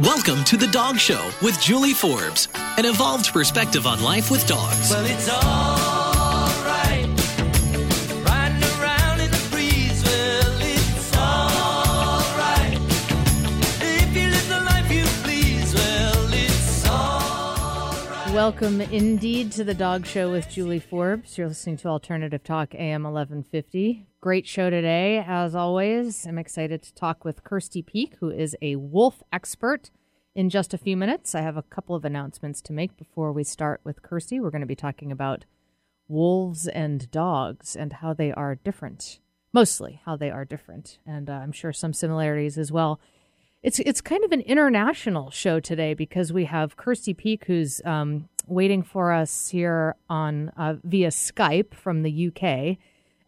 Welcome to The Dog Show with Julie Forbes, an evolved perspective on life with dogs. Well, Welcome indeed to the Dog Show with Julie Forbes. You're listening to Alternative Talk AM 1150. Great show today, as always. I'm excited to talk with Kirsty Peake, who is a wolf expert. In just a few minutes, I have a couple of announcements to make before we start with Kirsty. We're going to be talking about wolves and dogs and how they are different, mostly how they are different, and uh, I'm sure some similarities as well. It's it's kind of an international show today because we have Kirsty Peake, who's um, waiting for us here on uh, via Skype from the UK,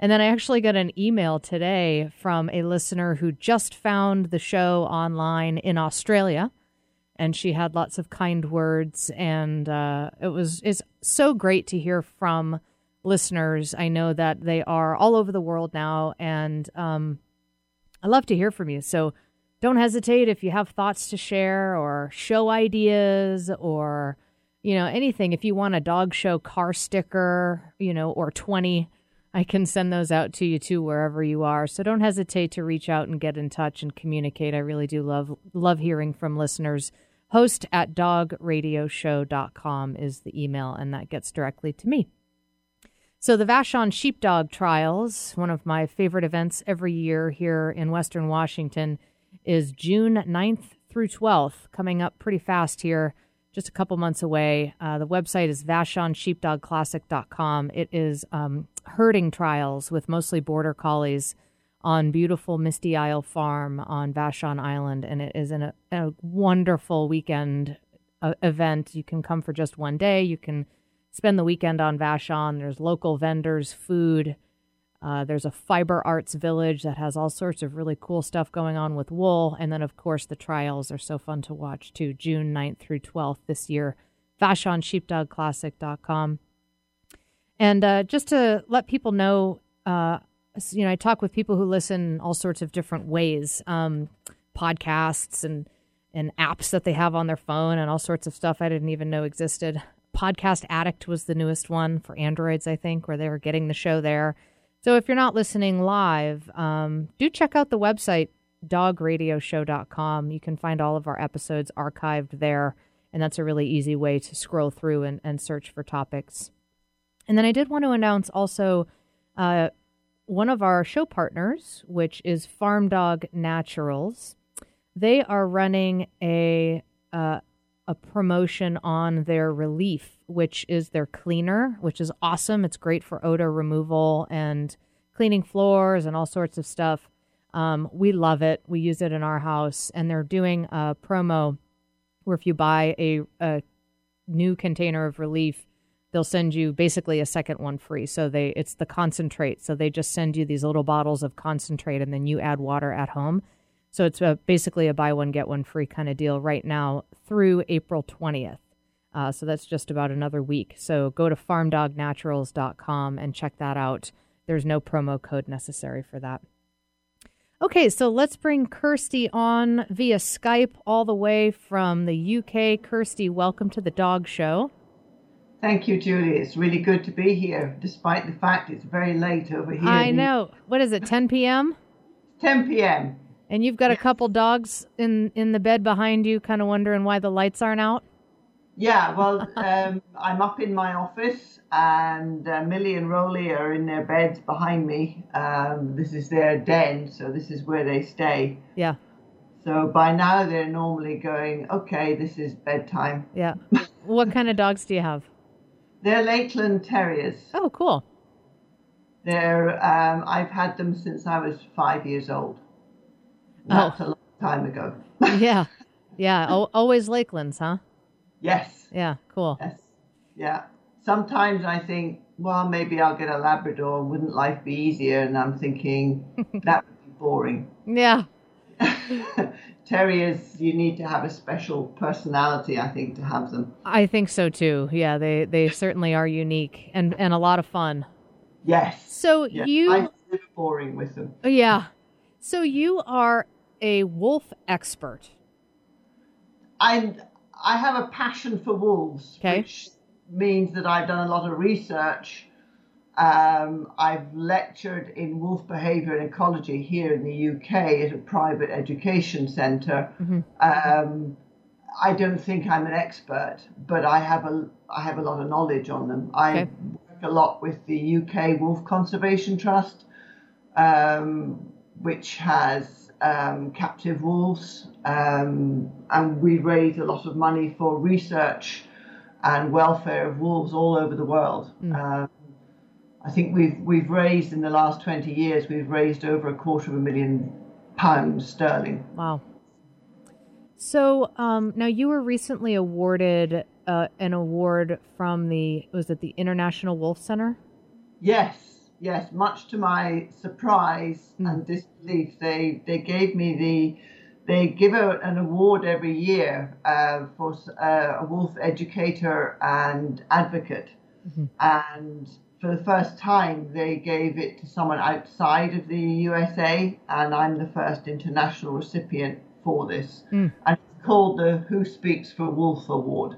and then I actually got an email today from a listener who just found the show online in Australia, and she had lots of kind words, and uh, it was it's so great to hear from listeners. I know that they are all over the world now, and um, I love to hear from you. So don't hesitate if you have thoughts to share or show ideas or you know anything. If you want a dog show car sticker you know or 20 i can send those out to you too wherever you are. So don't hesitate to reach out and get in touch and communicate. I really do love love hearing from listeners. Host at dogradioshow.com is the email and that gets directly to me. So, the Vashon Sheepdog Trials, one of my favorite events every year here in Western Washington, is June 9th through 12th, coming up pretty fast here, just a couple months away. Uh, the website is vashonsheepdogclassic.com. It is um, herding trials with mostly border collies on beautiful Misty Isle Farm on Vashon Island, and it is a, a wonderful weekend uh, event. You can come for just one day. You can spend the weekend on Vashon. There's local vendors, food. Uh, there's a fiber arts village that has all sorts of really cool stuff going on with wool. And then, of course, the trials are so fun to watch too. June 9th through 12th this year. VashonSheepdogClassic.com. And uh, just to let people know, uh, you know, I talk with people who listen all sorts of different ways, um, podcasts and and apps that they have on their phone and all sorts of stuff I didn't even know existed. Podcast Addict was the newest one for Androids, I think, where they were getting the show there. So if you're not listening live, um, do check out the website, dogradioshow.com. You can find all of our episodes archived there, and that's a really easy way to scroll through and, and search for topics. And then I did want to announce also uh, one of our show partners, which is Farm Dog Naturals. They are running a uh, a promotion on their relief, which is their cleaner, which is awesome. It's great for odor removal and cleaning floors and all sorts of stuff. Um, we love it. We use it in our house, and they're doing a promo where if you buy a, a new container of relief, they'll send you basically a second one free. So they it's the concentrate. So they just send you these little bottles of concentrate, and then you add water at home. So it's a, basically a buy one get one free kind of deal right now through April 20th. Uh, so that's just about another week. So go to farmdognaturals.com and check that out. There's no promo code necessary for that. Okay, so let's bring Kirsty on via Skype all the way from the UK. Kirsty, welcome to the Dog Show. Thank you, Julie. It's really good to be here, despite the fact it's very late over here. I know. What is it, 10 p.m.? 10 p.m. And you've got a couple dogs in, in the bed behind you, kind of wondering why the lights aren't out? Yeah, well, um, I'm up in my office, and uh, Millie and Rolly are in their beds behind me. Um, this is their den, so this is where they stay. Yeah. So by now they're normally going, okay, this is bedtime. Yeah. what kind of dogs do you have? They're Lakeland Terriers. Oh, cool. They're um, I've had them since I was five years old. Oh. That's a long time ago. yeah. Yeah. O- always Lakelands, huh? yes. Yeah. Cool. Yes. Yeah. Sometimes I think, well, maybe I'll get a Labrador. Wouldn't life be easier? And I'm thinking that would be boring. Yeah. Terriers, you need to have a special personality, I think, to have them. I think so too. Yeah. They, they certainly are unique and, and a lot of fun. Yes. So Yeah. you, I'm boring with them. yeah. So you are a wolf expert. I I have a passion for wolves, Okay. which means that I've done a lot of research. Um, I've lectured in wolf behaviour and ecology here in the UK at a private education center Um, I don't think I'm an expert, but I have a I have a lot of knowledge on them. I Okay. work a lot with the UK Wolf Conservation Trust, um, which has um, captive wolves, um, and we raise a lot of money for research and welfare of wolves all over the world. Um, I think we've we've raised in the last 20 years we've raised over a quarter of a million pounds sterling. Wow. So um, now you were recently awarded uh, an award from the was it the International Wolf Center? Yes, yes. Much to my surprise and disbelief, they they gave me the they give out an award every year uh, for uh, a wolf educator and advocate, and for the first time they gave it to someone outside of the USA, and I'm the first international recipient for this, and it's called the Who Speaks for Wolf Award.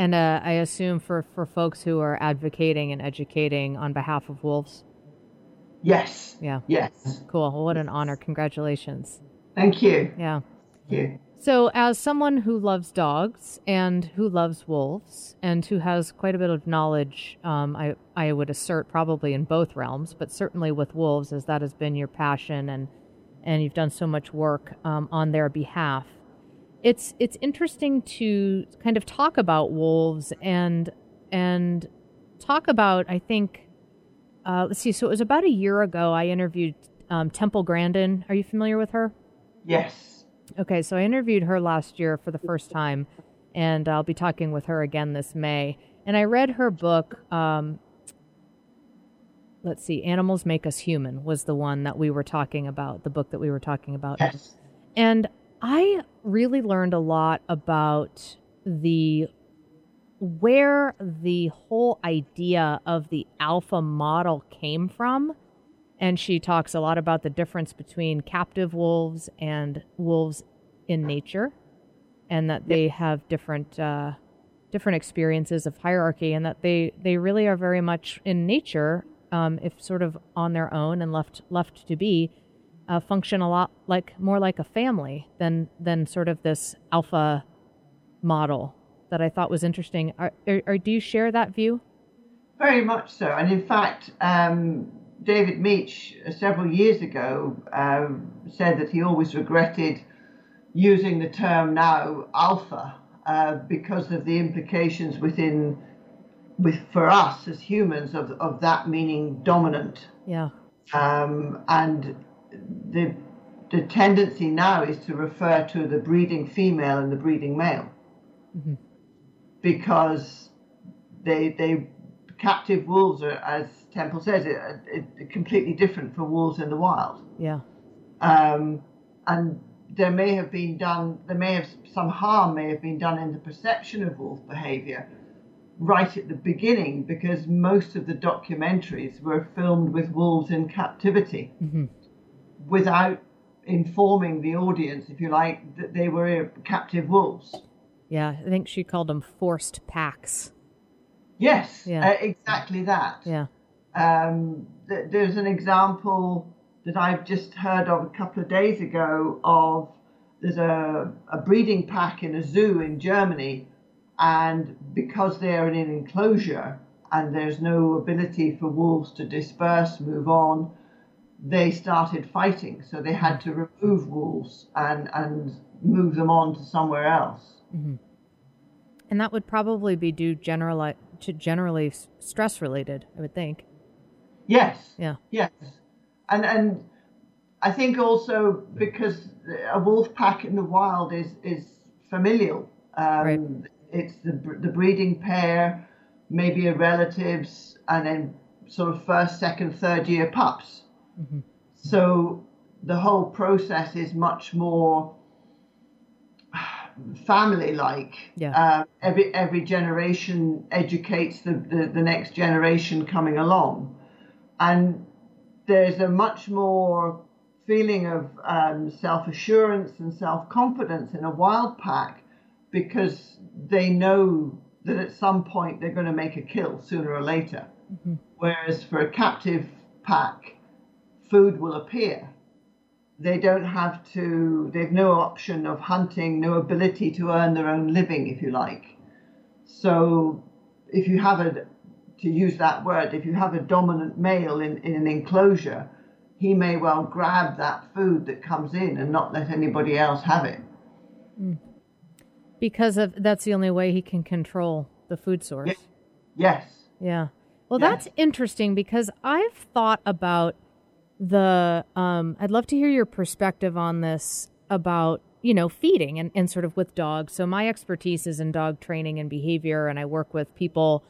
And uh, I assume for for folks who are advocating and educating on behalf of wolves. Yes, Yeah. yes. Cool. Well, what an honor. Congratulations. Thank you. Yeah. Thank you. So, as someone who loves dogs and who loves wolves and who has quite a bit of knowledge, um, I, I would assert probably in both realms, but certainly with wolves, as that has been your passion and, and you've done so much work um, on their behalf. It's it's interesting to kind of talk about wolves and and talk about I think uh, let's see so it was about a year ago I interviewed um, Temple Grandin. Are you familiar with her? Yes. Okay, so I interviewed her last year for the first time, and I'll be talking with her again this May. And I read her book. Um, let's see, "Animals Make Us Human" was the one that we were talking about. The book that we were talking about, Yes. and I really learned a lot about the where the whole idea of the alpha model came from. And she talks a lot about the difference between captive wolves and wolves in nature, and that they have different uh, different experiences of hierarchy, and that they they really are very much in nature, um, if sort of on their own and left left to be, uh, function a lot like more like a family than than sort of this alpha model that I thought was interesting. Are, are, are do you share that view? Very much so. And in fact, um, David Mech, uh, several years ago, um, said that he always regretted using the term now alpha uh, because of the implications within, with for us as humans, of, of that meaning dominant. Yeah. Um, and the, the tendency now is to refer to the breeding female and the breeding male because they they captive wolves are, as Temple says, it, it, it completely different from wolves in the wild. Yeah. Um, and there may have been done, there may have some harm may have been done in the perception of wolf behaviour right at the beginning because most of the documentaries were filmed with wolves in captivity without informing the audience, if you like, that they were captive wolves. Yeah. I think she called them forced packs. Yes, Yeah. uh, exactly that. Yeah. Um, th- there's an example that I've just heard of a couple of days ago of there's a, a breeding pack in a zoo in Germany, and because they're in an enclosure and there's no ability for wolves to disperse, move on, they started fighting. So they had to remove wolves and, and move them on to somewhere else. And that would probably be due generally to generally stress related, I would think. Yes. Yeah. Yes, and and I think also because a wolf pack in the wild is is familial. Um, Right. It's the the breeding pair, maybe a relatives, and then sort of first, second, third year pups. So the whole process is much more family like. Yeah. Uh, every every generation educates the, the, the next generation coming along and there's a much more feeling of um, self assurance and self confidence in a wild pack because they know that at some point they're going to make a kill sooner or later. Whereas for a captive pack, food will appear. They don't have to, they've no option of hunting, no ability to earn their own living, if you like. So if you have a, to use that word, if you have a dominant male in, in an enclosure, he may well grab that food that comes in and not let anybody else have it. Hmm. Because of that's the only way he can control the food source. Yes. Yes. Yeah. Well, Yeah. that's interesting because I've thought about the. Um, I'd love to hear your perspective on this about you know feeding and, and sort of with dogs. So my expertise is in dog training and behavior, and I work with people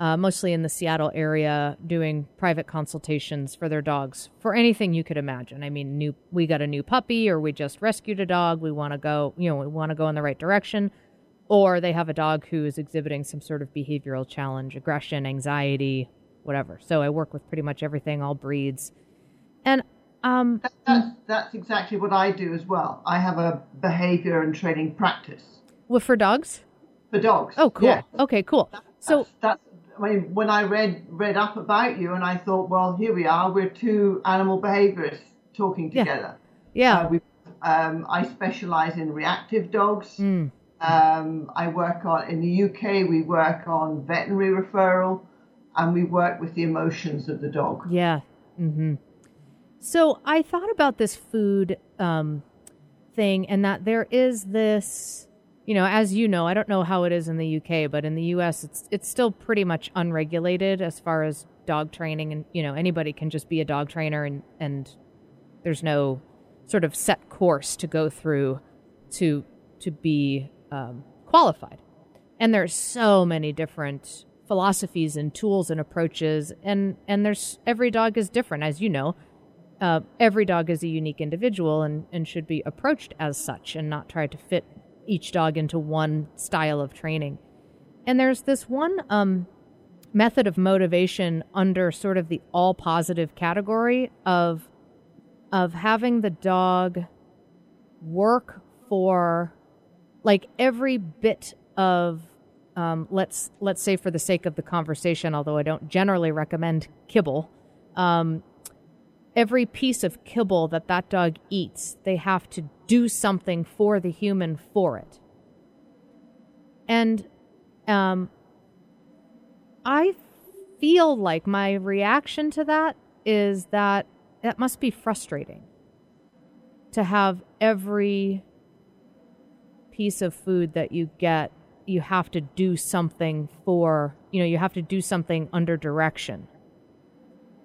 uh, mostly in the Seattle area doing private consultations for their dogs for anything you could imagine. I mean, new we got a new puppy, or we just rescued a dog. We want to go, you know, we want to go in the right direction or they have a dog who is exhibiting some sort of behavioral challenge, aggression, anxiety, whatever. So I work with pretty much everything, all breeds. And um, That, that's, that's exactly what I do as well. I have a behavior and training practice what for dogs? for dogs. Oh, cool. Okay, cool. So that's, that's I mean, when I read read up about you, and I thought, well, here we are. We're two animal behaviorists talking together. yeah, Uh, we, um, I specialize in reactive dogs. Mm. Um, I work on in the UK. We work on veterinary referral, and we work with the emotions of the dog. yeah. hmm So I thought about this food um, thing, and that there is this. You know, as you know, I don't know how it is in the UK, but in the US, it's it's still pretty much unregulated as far as dog training, and you know, anybody can just be a dog trainer, and and there's no sort of set course to go through to to be um, qualified. And there's so many different philosophies and tools and approaches, and and there's every dog is different, as you know. Uh, every dog is a unique individual and, and should be approached as such, and not try to fit each dog into one style of training. And there's this one um, method of motivation under sort of the all positive category of of having the dog work for like every bit of um, let's let's say for the sake of the conversation although i don't generally recommend kibble um, every piece of kibble that that dog eats they have to do something for the human for it. And um, i feel like my reaction to that is that that must be frustrating to have every piece of food that you get you have to do something for you know you have to do something under direction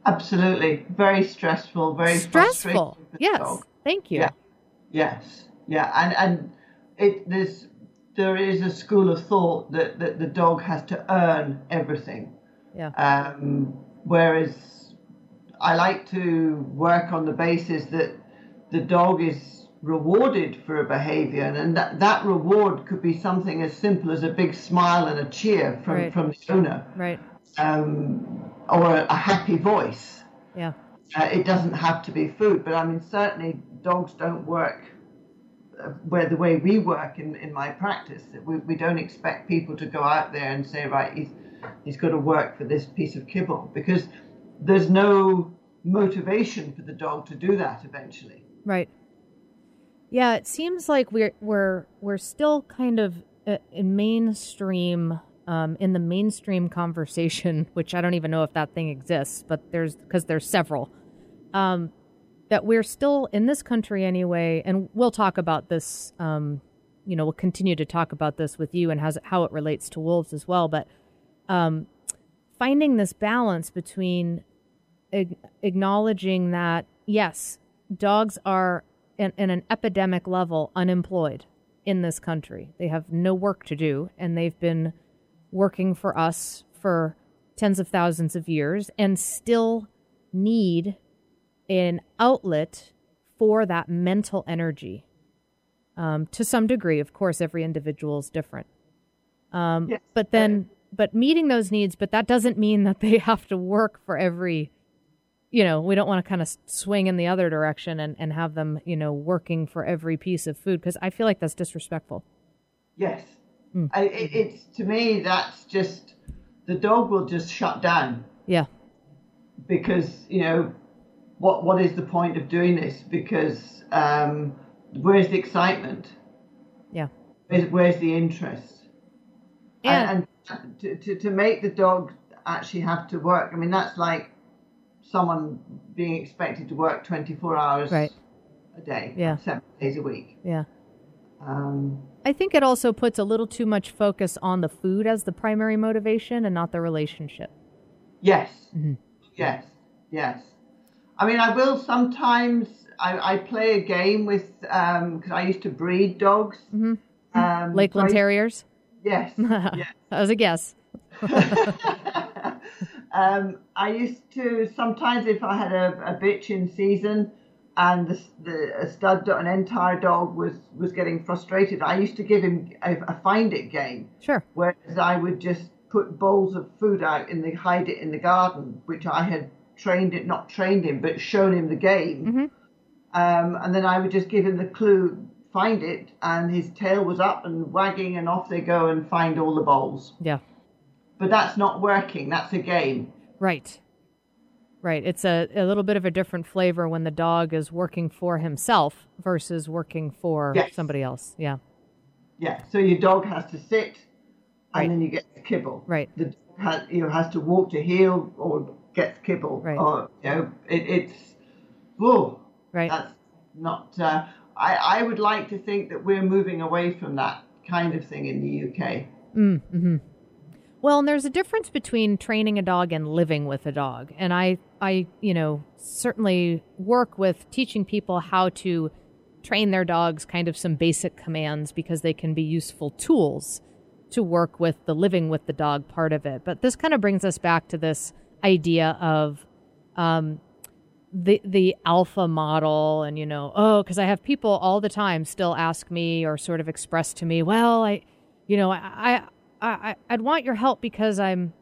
Absolutely, very stressful, very stressful. frustrating for the yes. dog. thank you. Yeah. Yes, yeah, and and it there's there is a school of thought that that the dog has to earn everything. yeah. Um, whereas I like to work on the basis that the dog is rewarded for a behavior, and that, that reward could be something as simple as a big smile and a cheer from, Right. from the owner, right. Um, or a, a happy voice. yeah Uh, it doesn't have to be food, but I mean, certainly dogs don't work uh, where the way we work in, in my practice. We, we don't expect people to go out there and say, right, he's, he's got to work for this piece of kibble because there's no motivation for the dog to do that eventually. Right. Yeah, it seems like we're we're we're still kind of uh, in mainstream um, in the mainstream conversation, which I don't even know if that thing exists, but there's because there's several. Um, that we're still in this country anyway, and we'll talk about this. Um, you know, we'll continue to talk about this with you and how it relates to wolves as well. But um, finding this balance between ag- acknowledging that yes, dogs are in, in an epidemic level unemployed in this country. They have no work to do, and they've been working for us for tens of thousands of years and still need an outlet for that mental energy. Um, to some degree, of course, every individual is different. Um, Yes. but then, but meeting those needs, but that doesn't mean that they have to work for every you know, we don't want to kind of swing in the other direction and, and have them, you know, working for every piece of food because I feel like that's disrespectful. Yes. Mm. I, it, it's to me that's just the dog will just shut down Yeah. because you know what what is the point of doing this? Because um, where's the excitement? Yeah. Where's, where's the interest? And, and to, to, to make the dog actually have to work, I mean, that's like someone being expected to work 24 hours Right. a day, Yeah. seven days a week. yeah. Um, I think it also puts a little too much focus on the food as the primary motivation and not the relationship. yes, Mhm. yes, yes. I mean, I will sometimes, I, I play a game with, because I used to breed dogs. Mhm. Um, Lakeland so I- Terriers. Yes, yes. That was a guess. um, I used to sometimes if I had a, a bitch in season and the, the a stud an entire dog was was getting frustrated, I used to give him a, a find it game, Sure. whereas I would just put bowls of food out in the hide it in the garden, which I had trained it not trained him but shown him the game, Mhm. um, and then I would just give him the clue. Find it, and his tail was up and wagging, and off they go and find all the bowls Yeah. but that's not working. That's a game. Right. Right. It's a, a little bit of a different flavor when the dog is working for himself versus working for Yes. somebody else. Yeah. Yeah. So your dog has to sit, and Right. then you get the kibble. Right. The dog has, you know, has to walk to heel or gets kibble. Right. Or you know, it, it's, whoa, Right. that's not. Uh, I I would like to think that we're moving away from that kind of thing in the UK. Mm, hmm Well, and there's a difference between training a dog and living with a dog. And I, I, you know, certainly work with teaching people how to train their dogs kind of some basic commands because they can be useful tools to work with the living with the dog part of it. But this kind of brings us back to this idea of um, the the alpha model and you know oh because i have people all the time still ask me or sort of express to me well i you know i i, I i'd want your help because i'm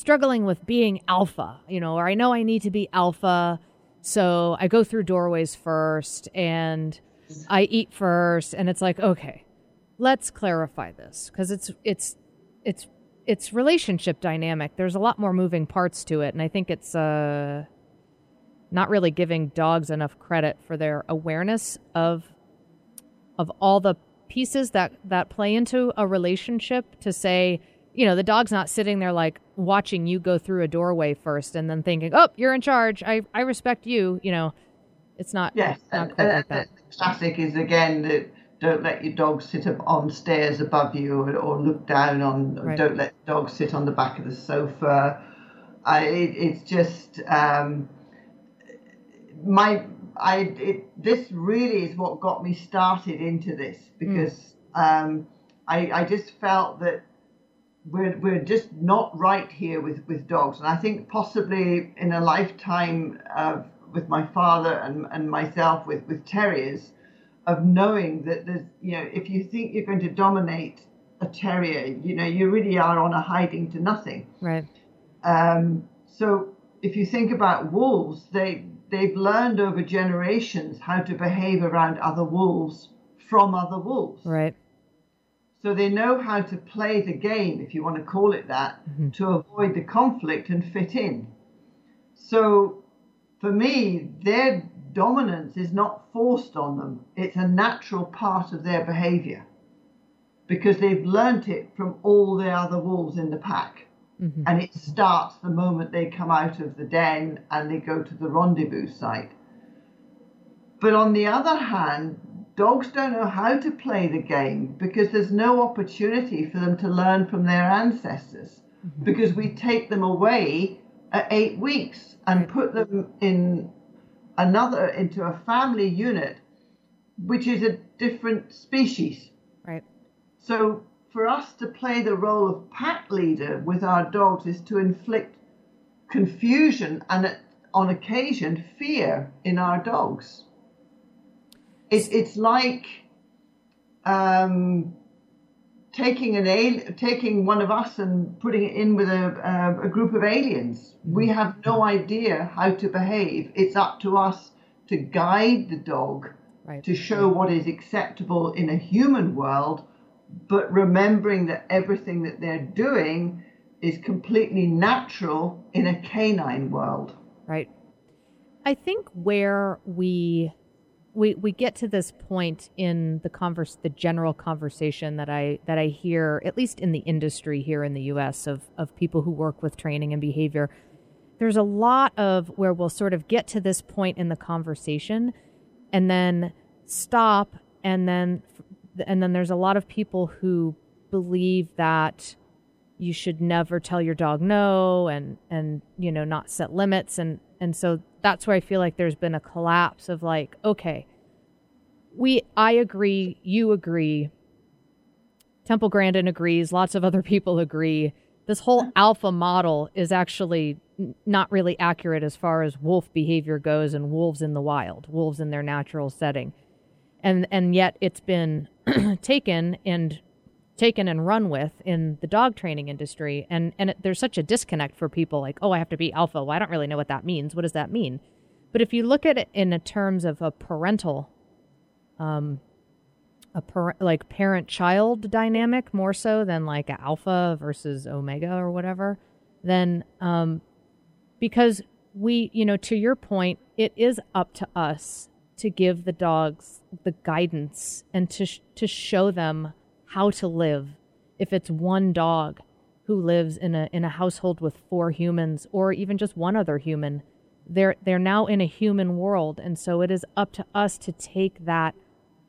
struggling with being alpha you know or i know i need to be alpha so i go through doorways first and i eat first and it's like okay let's clarify this because it's it's it's it's relationship dynamic. There's a lot more moving parts to it and i think it's uh not really giving dogs enough credit for their awareness of of all the pieces that that play into a relationship to say you know the dog's not sitting there like watching you go through a doorway first and then thinking oh you're in charge i i respect you you know it's not Yes, not and, and like classic is again that don't let your dog sit up on stairs above you or, or look down on. Right. Don't let dogs sit on the back of the sofa. I, it, it's just um, my I it, this really is what got me started into this because um, I I just felt that we're we're just not right here with with dogs, and I think possibly in a lifetime of with my father and and myself with with terriers, of knowing that there's you know if you think you're going to dominate a terrier, you know you really are on a hiding to nothing. right Um, so if you think about wolves, they they've learned over generations how to behave around other wolves from other wolves. right So they know how to play the game, if you want to call it that, to avoid the conflict and fit in. So for me, their dominance is not forced on them, it's a natural part of their behavior because they've learnt it from all the other wolves in the pack. Mhm. And it starts the moment they come out of the den and they go to the rendezvous site. But on the other hand, dogs don't know how to play the game because there's no opportunity for them to learn from their ancestors mm-hmm. because we take them away at eight weeks and put them in another into a family unit which is a different species. Right. So for us to play the role of pack leader with our dogs is to inflict confusion and on occasion fear in our dogs. It's it's like um, taking an al- taking one of us and putting it in with a, a, a group of aliens. We have no idea how to behave. It's up to us to guide the dog Right. to show what is acceptable in a human world, but remembering that everything that they're doing is completely natural in a canine world. Right. I think where we we we get to this point in the converse the general conversation that I that I hear at least in the industry here in the US of of people who work with training and behavior. There's a lot of where we'll sort of get to this point in the conversation and then stop and then and then there's a lot of people who believe that you should never tell your dog no and and you know not set limits and and so that's where I feel like there's been a collapse of like okay we I agree you agree Temple Grandin agrees lots of other people agree. This whole alpha model is actually not really accurate as far as wolf behavior goes and wolves in the wild wolves in their natural setting. And and yet it's been taken and taken and run with in the dog training industry. And and it, there's such a disconnect for people like oh i have to be alpha. Well i don't really know what that means. What does that mean? But if you look at it in terms of a parental um a par- like parent child dynamic more so than like alpha versus omega or whatever then um because we you know to your point it is up to us to give the dogs the guidance and to sh- to show them how to live if it's one dog who lives in a in a household with four humans or even just one other human. They're they're now in a human world. And so it is up to us to take that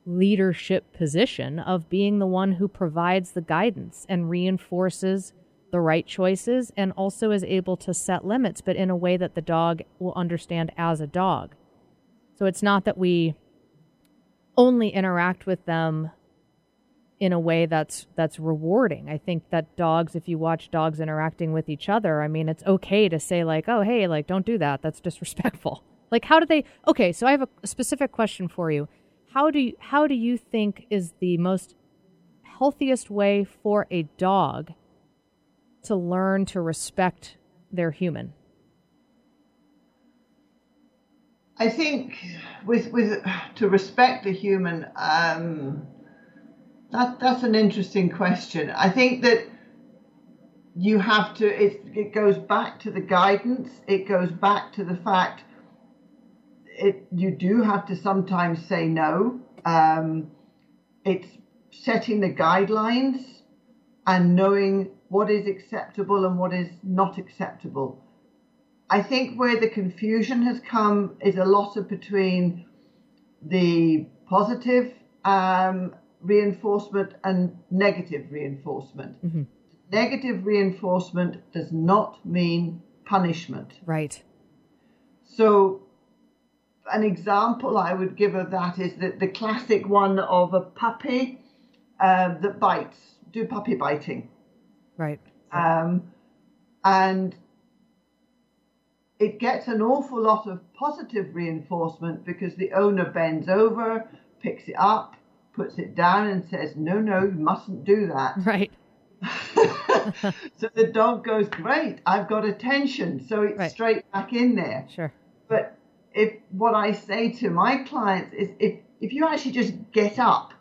leadership position of being the one who provides the guidance and reinforces the right choices and also is able to set limits but in a way that the dog will understand as a dog. So it's not that we only interact with them in a way that's that's rewarding. I think that dogs if you watch dogs interacting with each other, I mean it's okay to say like, "Oh, hey, like don't do that. That's disrespectful." Like how do they Okay, so I have a specific question for you. How do you how do you think is the most healthiest way for a dog to learn to respect their human? I think with with to respect the human, um, that that's an interesting question. I think that you have to. It it goes back to the guidance. It goes back to the fact. It you do have to sometimes say no. Um, it's setting the guidelines and knowing what is acceptable and what is not acceptable. I think where the confusion has come is a lot of between the positive um, reinforcement and negative reinforcement. Mhm. Negative reinforcement does not mean punishment. Right. So, an example I would give of that is that the classic one of a puppy uh, that bites, do puppy biting. Right. Um, and it gets an awful lot of positive reinforcement because the owner bends over, picks it up, puts it down, and says, No, no, you mustn't do that. Right. so the dog goes, Great, I've got attention. So it's Right. straight back in there. Sure. But if what I say to my clients is if, if you actually just get up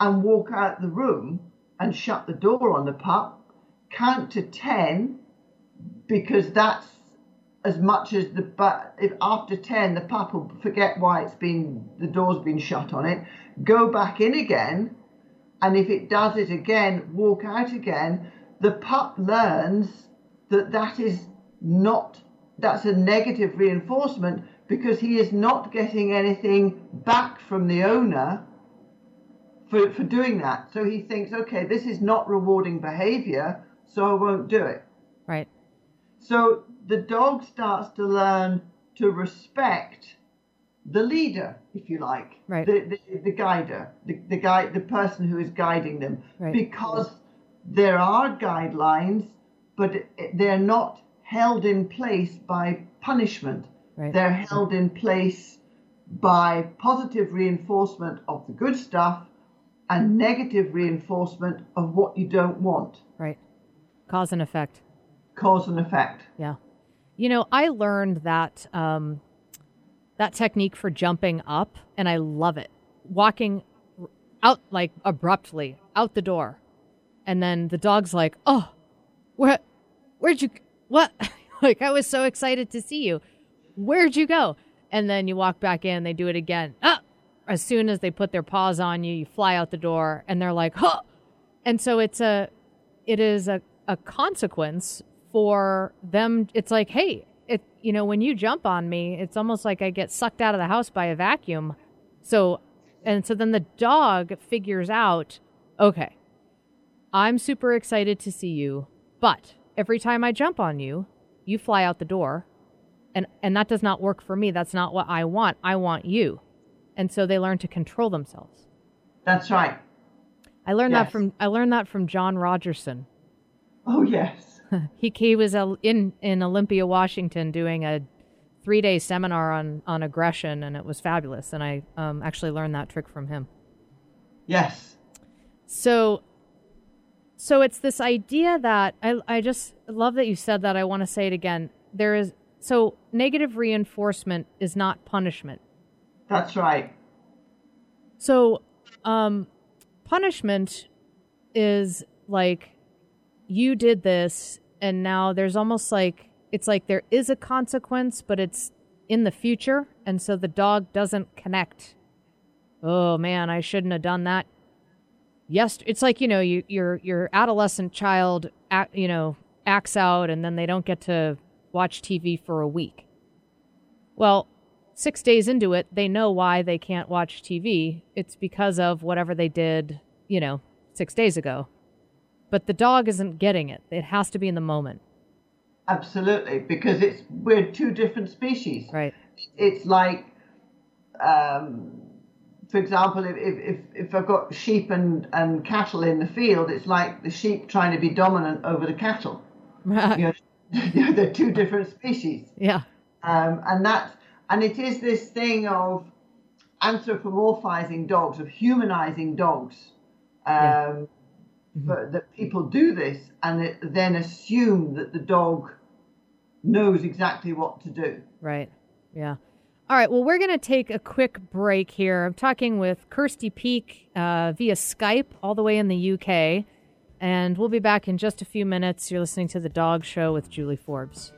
and walk out the room and shut the door on the pup, count to 10 because that's as much as the but if after 10 the pup will forget why it's been the door's been shut on it go back in again and if it does it again walk out again the pup learns that that is not that's a negative reinforcement because he is not getting anything back from the owner for, for doing that so he thinks okay this is not rewarding behavior so i won't do it Right. so the dog starts to learn to respect the leader, if you like, Right. the, the, the guider, the, the guide, the person who is guiding them, Right. because there are guidelines, but they're not held in place by punishment. Right. They're held in place by positive reinforcement of the good stuff and negative reinforcement of what you don't want. Right. Cause and effect. Cause and effect. Yeah. You know, I learned that um, that technique for jumping up, and I love it. Walking out like abruptly out the door, and then the dog's like, "Oh, where, where'd you? What? like I was so excited to see you. Where'd you go?" And then you walk back in, they do it again. Ah! As soon as they put their paws on you, you fly out the door, and they're like, "Huh!" And so it's a, it is a, a consequence for them. It's like, hey, it you know when you jump on me, it's almost like I get sucked out of the house by a vacuum. So, and so then the dog figures out, okay, I'm super excited to see you, but every time I jump on you, you fly out the door, and and that does not work for me. That's not what I want. I want you, and so they learn to control themselves. That's right. I learned that from I learned that from John Rogerson. Oh, yes. He he was in in Olympia, Washington, doing a three day seminar on on aggression, and it was fabulous. And I um, actually learned that trick from him. Yes. So, so it's this idea that I I just love that you said that. I want to say it again. There is so negative reinforcement is not punishment. That's right. So, um, punishment is like you did this, and now there's almost like it's like there is a consequence, but it's in the future, and so the dog doesn't connect. Oh man, I shouldn't have done that. Yes, it's like you know, you, your your adolescent child, act, you know, acts out, and then they don't get to watch TV for a week. Well, six days into it, they know why they can't watch TV. It's because of whatever they did, you know, six days ago. But the dog isn't getting it. It has to be in the moment. Absolutely. Because it's we're two different species. Right. It's like, um, for example, if, if, if, if I've got sheep and, and cattle in the field, it's like the sheep trying to be dominant over the cattle. You know, they're two different species. yeah. um, and that's and it is this thing of anthropomorphizing dogs, of humanizing dogs. Um, but that people do this and it, then assume that the dog knows exactly what to do. Right. Yeah. All right. Well, we're going to take a quick break here. I'm talking with Kirsty Peake uh, via Skype, all the way in the UK. And we'll be back in just a few minutes. You're listening to The Dog Show with Julie Forbes.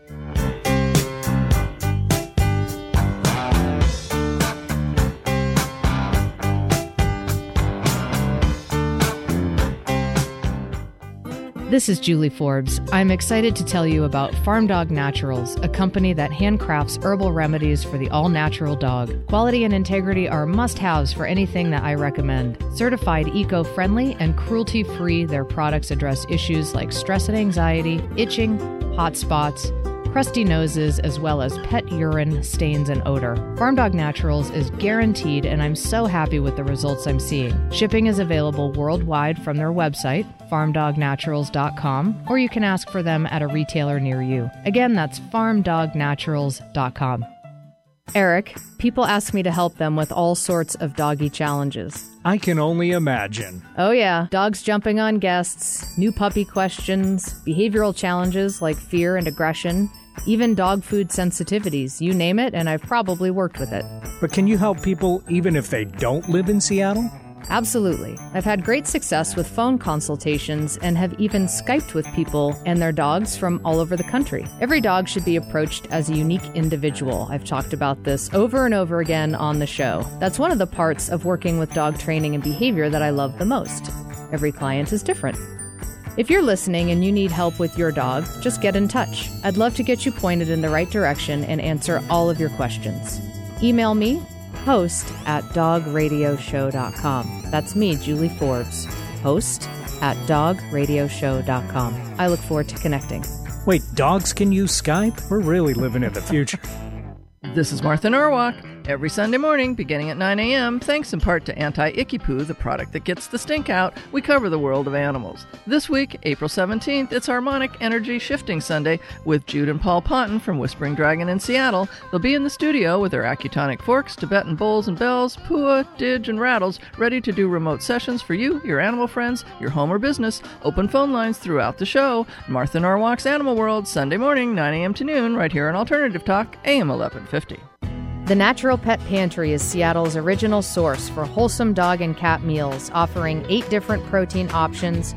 This is Julie Forbes. I'm excited to tell you about Farm Dog Naturals, a company that handcrafts herbal remedies for the all natural dog. Quality and integrity are must haves for anything that I recommend. Certified eco friendly and cruelty free, their products address issues like stress and anxiety, itching, hot spots, crusty noses, as well as pet urine, stains, and odor. Farm Dog Naturals is guaranteed, and I'm so happy with the results I'm seeing. Shipping is available worldwide from their website, farmdognaturals.com, or you can ask for them at a retailer near you. Again, that's farmdognaturals.com. Eric, people ask me to help them with all sorts of doggy challenges. I can only imagine. Oh, yeah. Dogs jumping on guests, new puppy questions, behavioral challenges like fear and aggression, even dog food sensitivities. You name it, and I've probably worked with it. But can you help people even if they don't live in Seattle? Absolutely. I've had great success with phone consultations and have even Skyped with people and their dogs from all over the country. Every dog should be approached as a unique individual. I've talked about this over and over again on the show. That's one of the parts of working with dog training and behavior that I love the most. Every client is different. If you're listening and you need help with your dog, just get in touch. I'd love to get you pointed in the right direction and answer all of your questions. Email me, host at dogradioshow.com. That's me, Julie Forbes, host at dogradioshow.com. I look forward to connecting. Wait, dogs can use Skype? We're really living in the future. This is Martha Norwalk. Every Sunday morning, beginning at 9 a.m., thanks in part to Anti Icky Poo, the product that gets the stink out, we cover the world of animals. This week, April 17th, it's Harmonic Energy Shifting Sunday with Jude and Paul Ponton from Whispering Dragon in Seattle. They'll be in the studio with their acutonic forks, Tibetan bowls and bells, pua, didge, and rattles, ready to do remote sessions for you, your animal friends, your home or business. Open phone lines throughout the show. Martha Norwalk's Animal World, Sunday morning, 9 a.m. to noon, right here on Alternative Talk, AM 1150. The Natural Pet Pantry is Seattle's original source for wholesome dog and cat meals, offering eight different protein options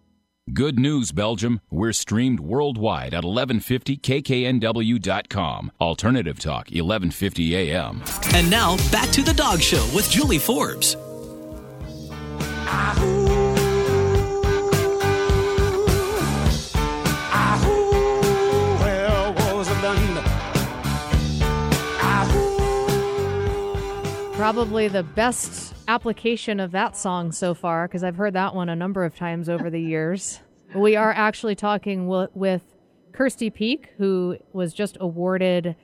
Good news, Belgium. We're streamed worldwide at 1150kknw.com. Alternative Talk, 1150 AM. And now back to the dog show with Julie Forbes. Probably the best application of that song so far, because I've heard that one a number of times over the years. We are actually talking w- with Kirsty Peake, who was just awarded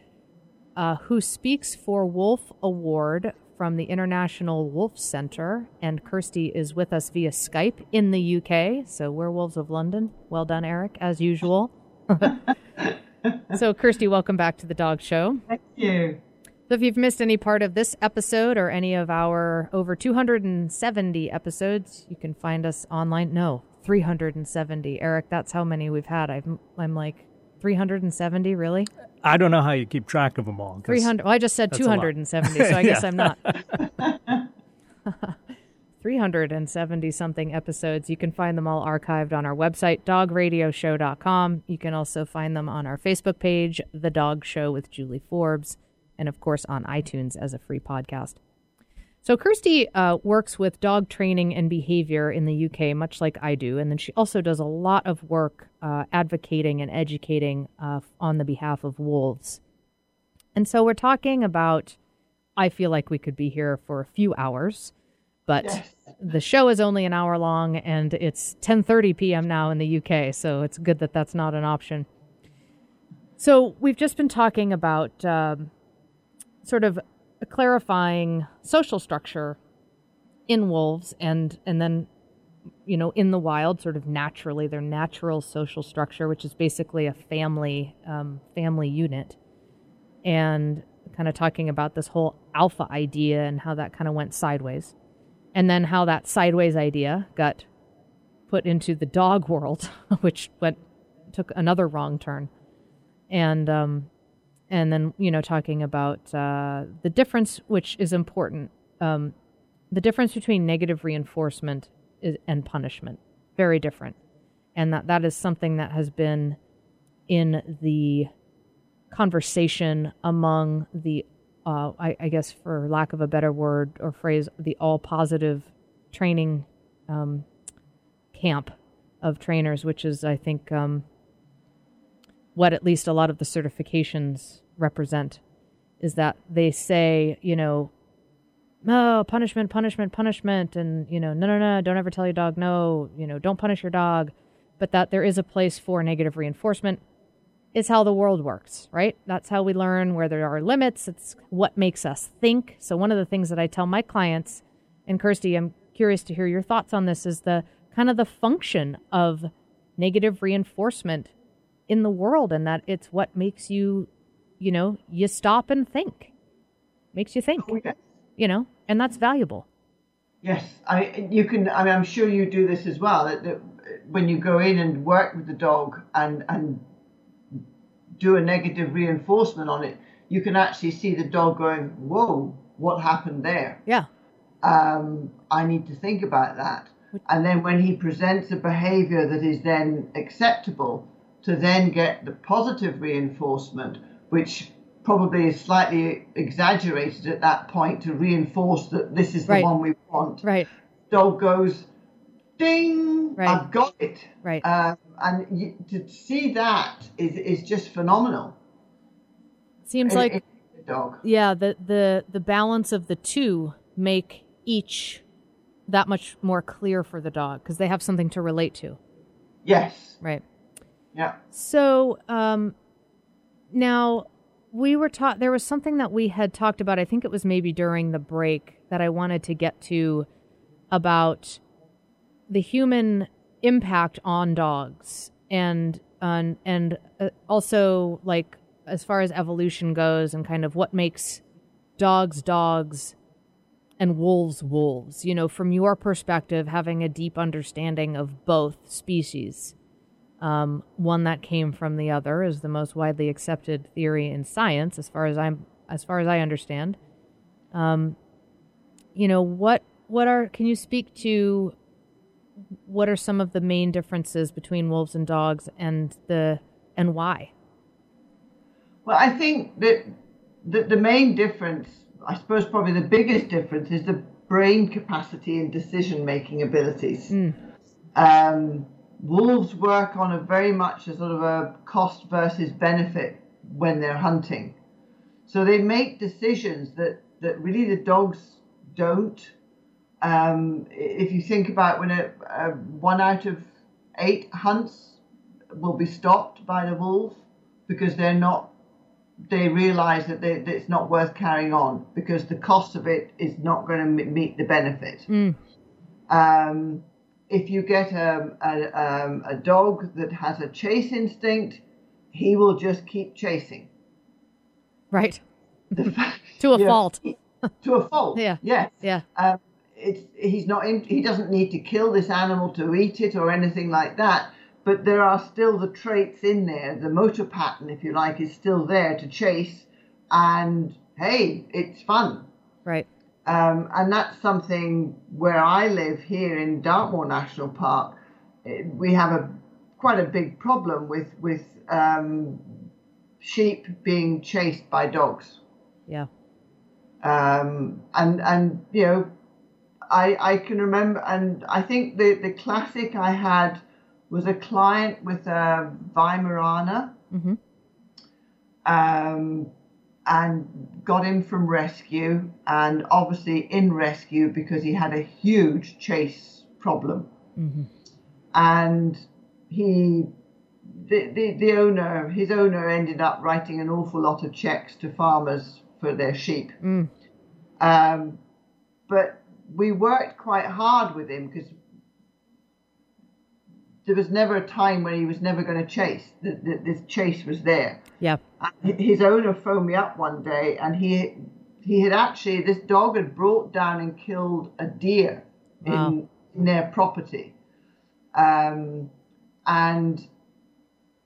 uh, Who Speaks for Wolf Award from the International Wolf Center. And Kirsty is with us via Skype in the UK. So, Werewolves of London. Well done, Eric, as usual. so, Kirsty, welcome back to the Dog Show. Thank you. So if you've missed any part of this episode or any of our over 270 episodes, you can find us online. No, 370. Eric, that's how many we've had. I'm, I'm like 370, really? I don't know how you keep track of them all. 300. Well, I just said that's a lot. 270, so I guess I'm not. 370 something episodes. You can find them all archived on our website, dogradioshow.com. You can also find them on our Facebook page, The Dog Show with Julie Forbes, and of course on iTunes as a free podcast. So, Kirsty uh, works with dog training and behavior in the UK, much like I do. And then she also does a lot of work uh, advocating and educating uh, on the behalf of wolves. And so, we're talking about, I feel like we could be here for a few hours, but Yes. the show is only an hour long and it's 10:30 p.m. now in the UK, so it's good that that's not an option. So we've just been talking about um, sort of clarifying social structure in wolves, and and then you know in the wild, sort of naturally their natural social structure, which is basically a family um, family unit, and kind of talking about this whole alpha idea and how that kind of went sideways, and then how that sideways idea got put into the dog world, which went took another wrong turn, and um, and then you know talking about uh, the difference, which is important, um, the difference between negative reinforcement is, and punishment, very different, and that that is something that has been in the conversation among the, uh, I, I guess for lack of a better word or phrase, the all positive training um, camp of trainers, which is, I think, um, what at least a lot of the certifications represent, is that they say, you know, oh, punishment, punishment, punishment, and, you know, no, no, no, don't ever tell your dog no, you know, don't punish your dog, but that there is a place for negative reinforcement is how the world works, right? That's how we learn where there are limits. It's what makes us think. So, one of the things that I tell my clients, and Kirsty, I'm curious to hear your thoughts on this, is the kind of the function of negative reinforcement in the world, and that it's what makes you, you know, you stop and think, makes you think, Oh, yes. you know, and that's valuable. Yes, I you can. I mean, I'm sure you do this as well. That, that when you go in and work with the dog and and do a negative reinforcement on it, you can actually see the dog going, "Whoa, what happened there?" Yeah. um, I need to think about that. And then when he presents a behavior that is then acceptable, to then get the positive reinforcement, which probably is slightly exaggerated at that point to reinforce that this is the Right. one we want. Right. Dog goes, ding, Right. I've got it. Right. Um, and you, to see that is is just phenomenal. Seems in- like in a dog. yeah, the the the balance of the two make each that much more clear for the dog because they have something to relate to. Yes. Right. Yeah. So, um, now we were taught there was something that we had talked about. I think it was maybe during the break that I wanted to get to about the human impact on dogs and and and uh, also like as far as evolution goes and kind of what makes dogs dogs and wolves wolves. You know, from your perspective, having a deep understanding of both species um, one that came from the other is the most widely accepted theory in science, as far as I'm as far as I understand. Um, you know what what are can you speak to what are some of the main differences between wolves and dogs and the and why? Well, I think that the, the main difference, I suppose probably the biggest difference, is the brain capacity and decision making abilities. Um, wolves work on a very much a sort of a cost versus benefit when they're hunting. So they make decisions that, that really the dogs don't. Um, if you think about when a, a one out of eight hunts will be stopped by the wolf because they're not they realize that, they, that it's not worth carrying on because the cost of it is not going to meet the benefit. Um, if you get a, a, um, a dog that has a chase instinct, he will just keep chasing. Right. Fact- To a you know, fault. to a fault. Yeah. Yes. Yeah. Um, it's he's not in, he doesn't need to kill this animal to eat it or anything like that. But there are still the traits in there. The motor pattern, if you like, is still there to chase. And hey, it's fun. Right. Um, and that's something where I live here in Dartmoor National Park. We have a quite a big problem with with um, sheep being chased by dogs Yeah. um, and and you know, I I can remember, and I think the the classic I had was a client with a Weimaraner, Mhm. um, and got him from rescue, and obviously in rescue because he had a huge chase problem, and he. The, the, the owner, his owner ended up writing an awful lot of checks to farmers for their sheep. Um, but we worked quite hard with him because there was never a time when he was never going to chase. The, the, this chase was there. Yeah. And His owner phoned me up one day, and he he had actually this dog had brought down and killed a deer Wow. in, in their property, um, and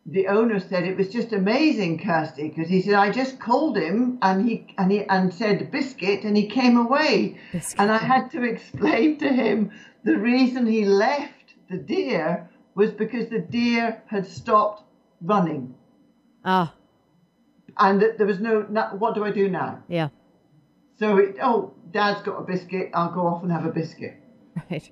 the owner said it was just amazing, Kirsty, because he said I just called him and he and he and said biscuit and he came away, Biscuit. and I had to explain to him the reason he left the deer was because the deer had stopped running Ah. and that there was no, no what do I do now? Yeah. So it, oh, Dad's got a biscuit. I'll go off and have a biscuit. Right.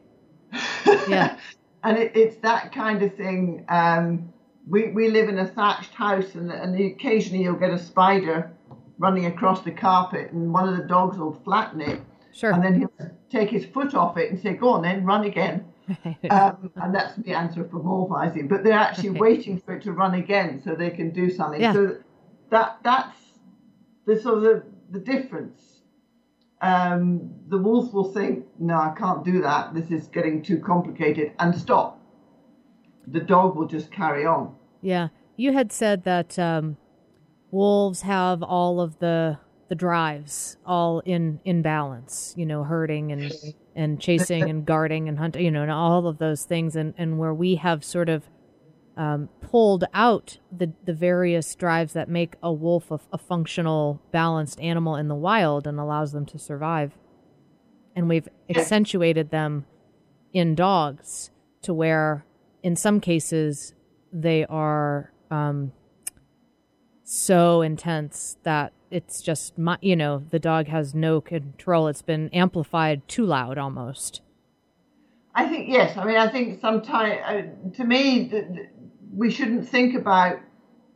Yeah. and it, it's that kind of thing. Um, we, we live in a thatched house, and, and occasionally you'll get a spider running across the carpet, and one of the dogs will flatten it, Sure. and then he'll take his foot off it and say, "Go on, then run again." um, and that's the anthropomorphizing. But they're actually Right. waiting for it to run again so they can do something. Yeah. So that that's the sort of the, the difference. Um, the wolf will think, "No, I can't do that. This is getting too complicated," and stop. The dog will just carry on. Yeah, you had said that um, wolves have all of the the drives all in in balance. You know, herding and and chasing and guarding and hunting. You know, and all of those things. And and where we have sort of um, pulled out the the various drives that make a wolf a, a functional, balanced animal in the wild and allows them to survive. And we've accentuated them in dogs to where, in some cases, they are um, so intense that it's just my, you know the dog has no control. It's been amplified too loud almost. I think yes. I mean, I think sometimes uh, to me, th- th- we shouldn't think about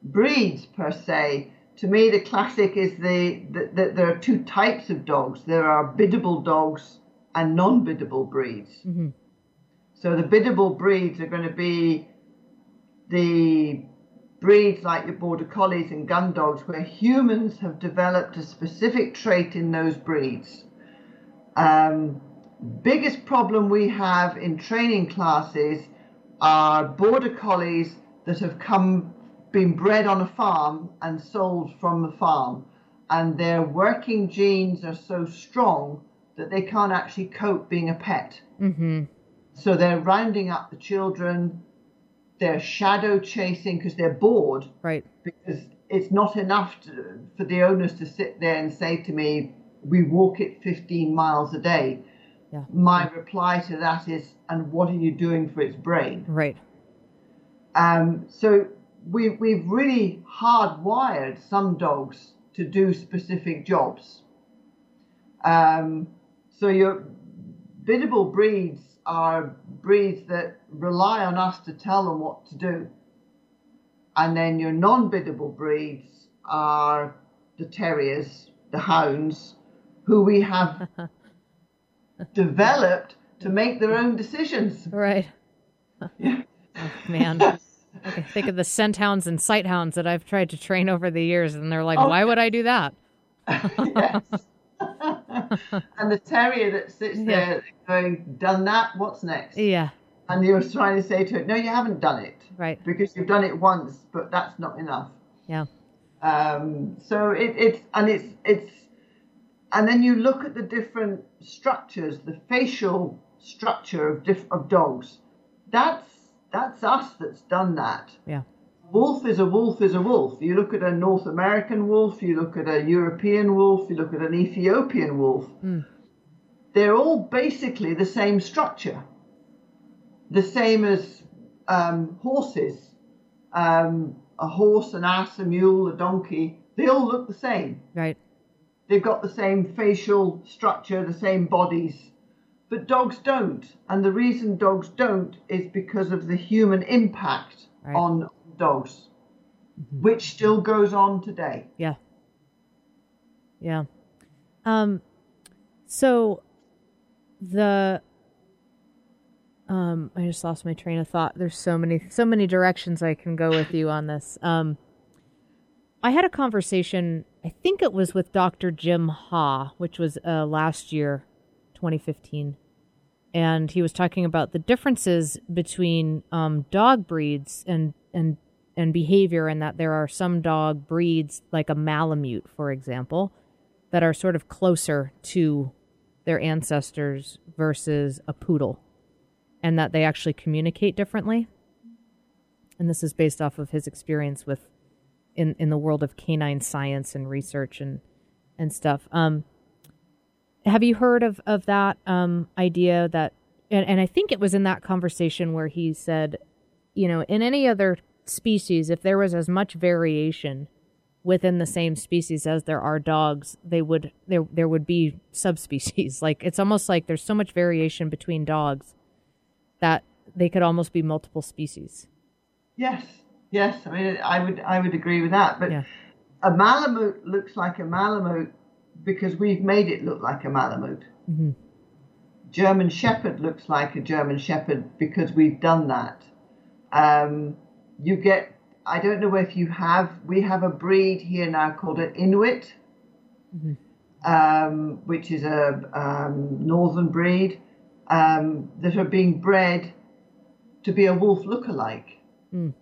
breeds per se. To me, the classic is the that the, there are two types of dogs. There are biddable dogs and non-biddable breeds. hmm So the biddable breeds are going to be the breeds like your border collies and gun dogs, where humans have developed a specific trait in those breeds. Um, biggest problem we have in training classes are border collies that have come been bred on a farm and sold from the farm. And their working genes are so strong that they can't actually cope being a pet. Hmm so they're rounding up the children they're shadow chasing because they're bored Right. because it's not enough to, for the owners to sit there and say to me, we walk it 15 miles a day. Yeah. My reply to that is, and what are you doing for its brain? Right. Um, so we, we've really hardwired some dogs to do specific jobs. Um, so your biddable breeds are breeds that rely on us to tell them what to do. And then your non biddable breeds are the terriers, the hounds, who we have developed to make their own decisions. Right. Oh, man. Okay, think of the scent hounds and sight hounds that I've tried to train over the years, and they're like, Oh. why would I do that? yes. and the terrier that sits Yeah. there going, done that, what's next? Yeah. And you're trying to say to it, no, you haven't done it. Right. Because you've done it once, but that's not enough. Yeah. Um, so it, it's and it's it's and then you look at the different structures, the facial structure of diff, of dogs. That's that's us that's done that. Yeah. Wolf is a wolf is a wolf. You look at a North American wolf, you look at a European wolf, you look at an Ethiopian wolf. They're all basically the same structure, the same as um, horses. Um, a horse, an ass, a mule, a donkey, they all look the same. Right. They've got the same facial structure, the same bodies, but dogs don't. And the reason dogs don't is because of the human impact Right. on dogs, which still goes on today. Yeah. Yeah. Um so the um I just lost my train of thought. There's so many so many directions I can go with you on this. Um I had a conversation, I think it was with Dr. Jim Ha, which was uh last year, 2015. And he was talking about the differences between um dog breeds and and and behavior and that there are some dog breeds like a malamute for example that are sort of closer to their ancestors versus a poodle and that they actually communicate differently. And this is based off of his experience with in in the world of canine science and research and and stuff. Um have you heard of of that um idea that and, and I think it was in that conversation where he said you know, in any other species, if there was as much variation within the same species as there are dogs, they would there there would be subspecies. Like it's almost like there's so much variation between dogs that they could almost be multiple species. Yes, yes. I mean, I would I would agree with that. But Yeah. a Malamute looks like a Malamute because we've made it look like a Malamute. Mhm. German Shepherd looks like a German Shepherd because we've done that. Um, you get, I don't know if you have, we have a breed here now called an Inuit, um, which is a um, northern breed um, that are being bred to be a wolf lookalike. Mm.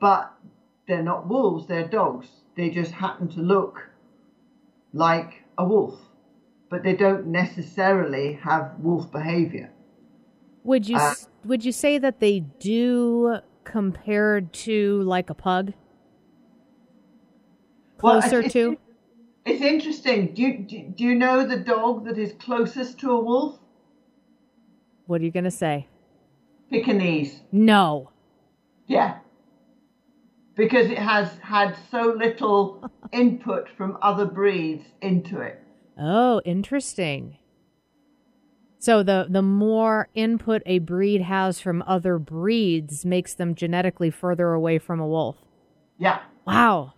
But they're not wolves, they're dogs. They just happen to look like a wolf, but they don't necessarily have wolf behavior. Would you Uh, would you say that they do compared to like a pug? Well, Closer it's- to? It's interesting. Do you, do, do you know the dog that is closest to a wolf? What are you gonna say? Pekingese. No. Yeah. Because it has had so little input from other breeds into it. Oh, interesting. So the the more input a breed has from other breeds makes them genetically further away from a wolf. Yeah. Wow.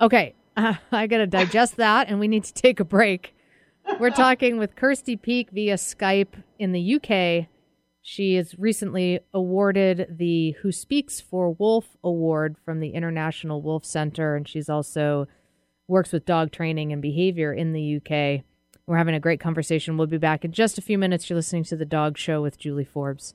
Okay, uh, I got to digest that, and we need to take a break. We're talking with Kirsty Peake via Skype in the UK. She is recently awarded the Who Speaks for Wolf Award from the International Wolf Center, and she's also works with dog training and behavior in the UK. We're having a great conversation. We'll be back in just a few minutes. You're listening to The Dog Show with Julie Forbes.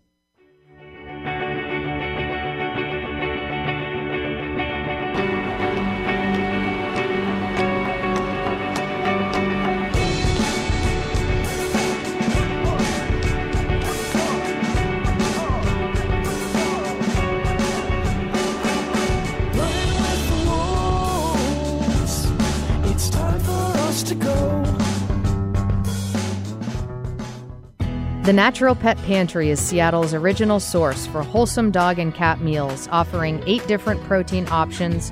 Running with The Natural Pet Pantry is Seattle's original source for wholesome dog and cat meals, offering eight different protein options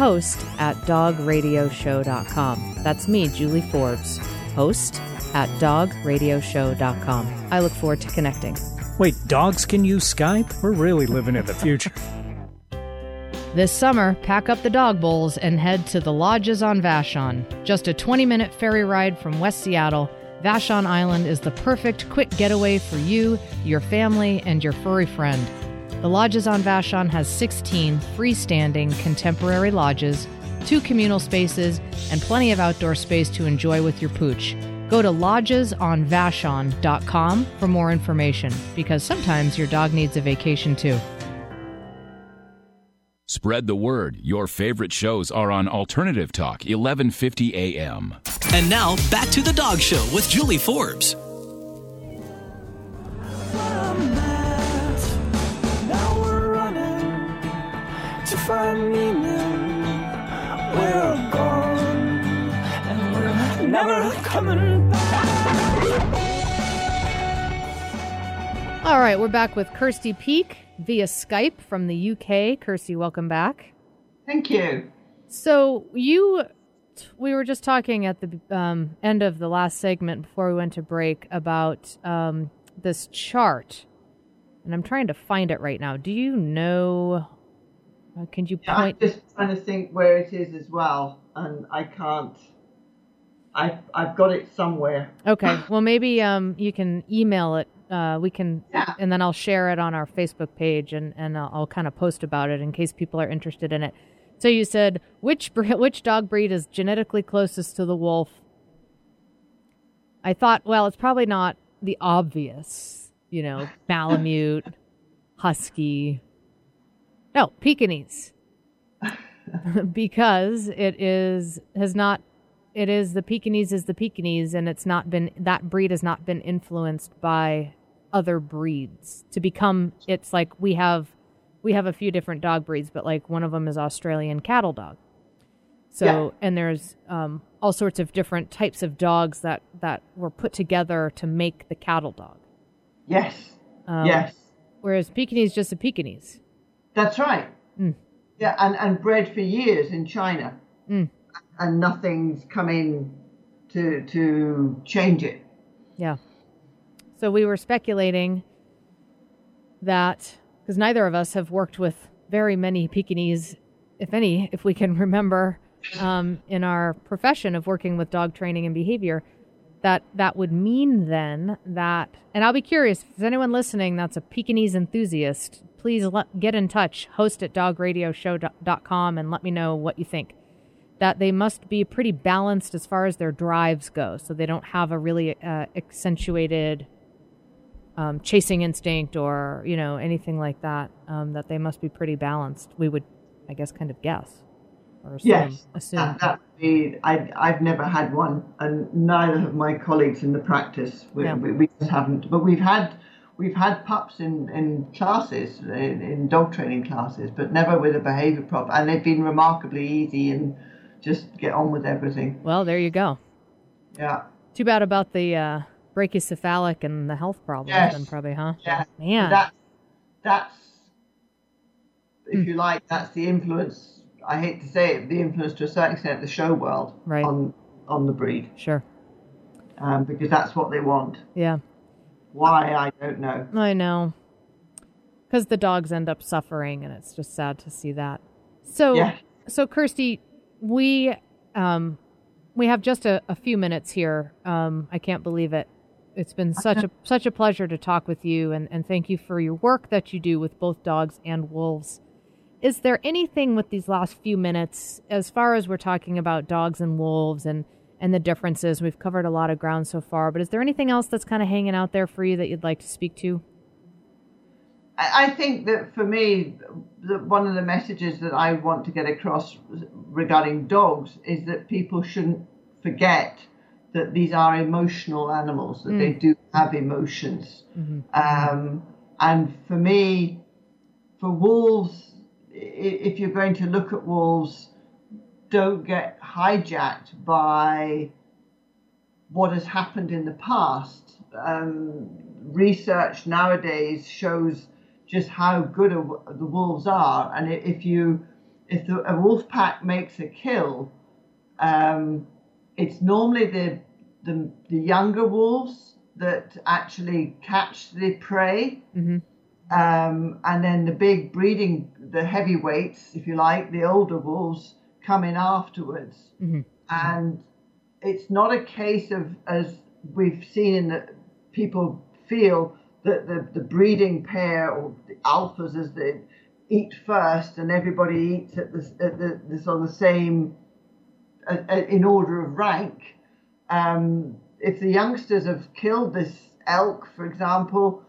host at dogradioshow.com. That's me, Julie Forbes, host at dogradioshow.com. I look forward to connecting. Wait, dogs can use Skype? We're really living in the future. This summer, pack up the dog bowls and head to the Lodges on Vashon. Just a 20 minute ferry ride from West Seattle, Vashon Island is the perfect quick getaway for you, your family, and your furry friend. The Lodges on Vashon has 16 freestanding contemporary lodges, two communal spaces, and plenty of outdoor space to enjoy with your pooch. Go to lodgesonvashon.com for more information because sometimes your dog needs a vacation too. Spread the word. Your favorite shows are on Alternative Talk, 1150 AM. And now back to the Dog Show with Julie Forbes. Find meaning. We're gone and we're never coming back. All right, we're back with Kirsty Peake via Skype from the UK. Kirsty, welcome back. Thank you. So you, we were just talking at the um, end of the last segment before we went to break about um, this chart, and I'm trying to find it right now. Do you know? Uh, Can you Yeah, I'm just trying to think where it is as well, and I can't. I've I've got it somewhere. Okay, well maybe um, you can email it. Uh, we can, Yeah. and then I'll share it on our Facebook page, and and I'll, I'll kind of post about it in case people are interested in it. So you said which which dog breed is genetically closest to the wolf? I thought, well, it's probably not the obvious, you know, Malamute, Husky. No, Pekingese, because it is has not it is the Pekingese is the Pekingese, and it's not been that breed has not been influenced by other breeds to become. It's like we have we have a few different dog breeds, but like one of them is Australian cattle dog. So Yeah. and there's um, all sorts of different types of dogs that that were put together to make the cattle dog. Yes. Um, yes. Whereas Pekingese just a Pekingese. That's right. Mm. Yeah, and, and bred for years in China. Mm. And nothing's come in to to change it. Yeah. So we were speculating that because neither of us have worked with very many Pekingese, if any, if we can remember, um, in our profession of working with dog training and behavior, that that would mean then that, and I'll be curious if anyone listening that's a Pekingese enthusiast, please let, get in touch, host at dogradioshow.com and let me know what you think. That they must be pretty balanced as far as their drives go, so they don't have a really uh, accentuated um, chasing instinct or you know anything like that. Um, that they must be pretty balanced. We would, I guess, kind of guess or assume. Yes, assume. that, that would be. I, I've never had one, and neither have my colleagues in the practice. We, Yeah. we, we just haven't. But we've had we've had pups in, in classes, in, in dog training classes, but never with a behaviour problem, and they've been remarkably easy and just get on with everything. well, there you go. Yeah. Too bad about the uh, brachycephalic and the health problems, Yes. then probably, huh? Yeah. Man. That, that's, Hmm. if you like, that's the influence. I hate to say it, the influence to a certain extent, the show world Right. on on the breed, Sure. um, because that's what they want. Yeah. Why I don't know. I know. Because the dogs end up suffering, and it's just sad to see that. So, Yeah. so Kirsty, we um, we have just a, a few minutes here. Um, I can't believe it. It's been such a such a pleasure to talk with you, and, and thank you for your work that you do with both dogs and wolves. Is there anything with these last few minutes, as far as we're talking about dogs and wolves and and the differences? We've covered a lot of ground so far, but is there anything else that's kind of hanging out there for you that you'd like to speak to? I think that for me, the, one of the messages that I want to get across regarding dogs is that people shouldn't forget that these are emotional animals, that they do have emotions. Um, and for me, for wolves, if you're going to look at wolves, don't get hijacked by what has happened in the past. Um, research nowadays shows just how good a, the wolves are, and if you if the, a wolf pack makes a kill, um, it's normally the, the the younger wolves that actually catch the prey, um, and then the big breeding, the heavyweights, if you like, the older wolves come in afterwards, and it's not a case of as we've seen in the people feel that the, the breeding pair or the alphas as they eat first and everybody eats at the, at the, sort of the same uh, uh, in order of rank. Um, if the youngsters have killed this elk for example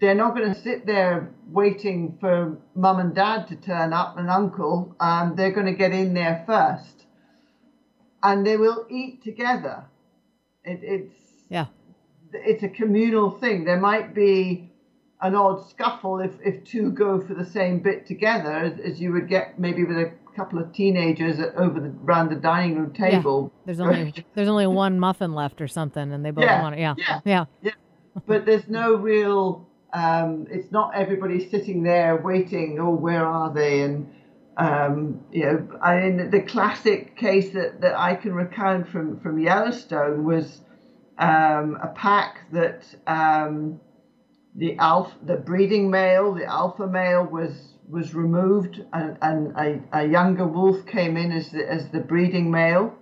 they're not going to sit there waiting for mum and dad to turn up and uncle um, they're going to get in there first and they will eat together. It, it's Yeah. it's a communal thing. There might be an odd scuffle if, if two go for the same bit together, as, as you would get maybe with a couple of teenagers over the around the dining room table. There's only there's only one muffin left or something, and they both Yeah, want it. Yeah. yeah. Yeah. Yeah, but there's no real. Um, it's not everybody sitting there waiting. Oh, where are they? And um, you know, I mean, the classic case that, that I can recount from from Yellowstone was um, a pack that um, the alpha, the breeding male, the alpha male was was removed, and, and a, a younger wolf came in as the, as the breeding male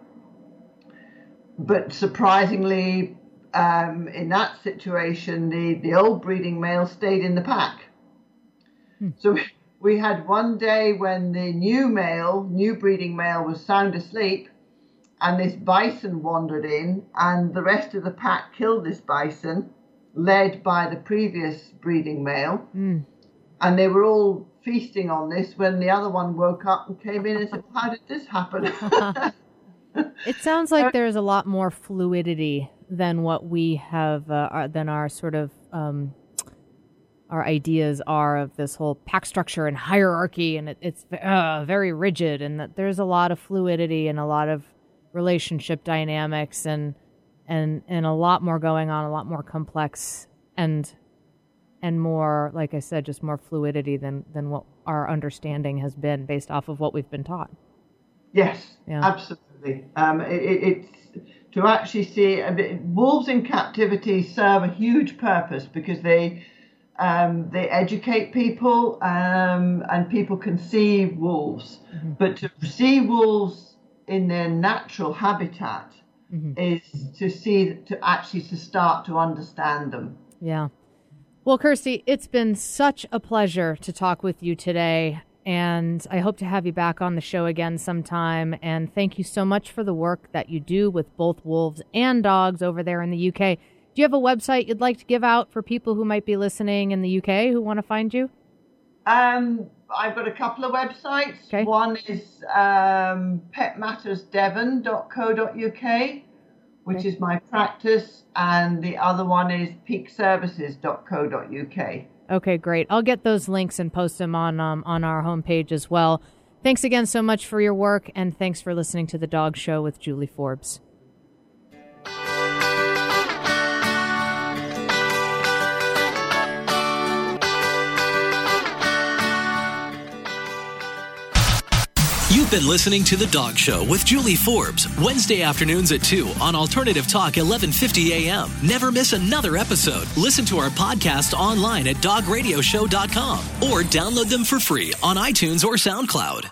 but surprisingly, um, in that situation, the, the old breeding male stayed in the pack. So we- we had one day when the new male, new breeding male, was sound asleep, and this bison wandered in, and the rest of the pack killed this bison, led by the previous breeding male. And they were all feasting on this when the other one woke up and came in and said, How did this happen? It sounds like there's a lot more fluidity than what we have, uh, our- than our sort of um, our ideas are of this whole pack structure and hierarchy, and it, it's uh, very rigid, and that there's a lot of fluidity and a lot of relationship dynamics, and and and a lot more going on, a lot more complex, and and more, like I said, just more fluidity than than what our understanding has been based off of what we've been taught. Yes, Yeah. absolutely. Um, it, it, it's to actually see a bit, wolves in captivity serve a huge purpose because they um, they educate people, um, and people can see wolves. But to see wolves in their natural habitat is to see to actually to start to understand them. Yeah. Well, Kirsty, it's been such a pleasure to talk with you today. And I hope to have you back on the show again sometime. And thank you so much for the work that you do with both wolves and dogs over there in the UK. Do you have a website you'd like to give out for people who might be listening in the UK who want to find you? Um, I've got a couple of websites. Okay. One is um, petmattersdevon.co.uk, which Okay. is my practice, and the other one is peakservices.co.uk. Okay, great. I'll get those links and post them on um, on our homepage as well. Thanks again so much for your work, and thanks for listening to the Dog Show with Julie Forbes. You've been listening to The Dog Show with Julie Forbes, Wednesday afternoons at 2 on Alternative Talk 1150 AM. Never miss another episode. Listen to our podcast online at dogradioshow.com or download them for free on iTunes or SoundCloud.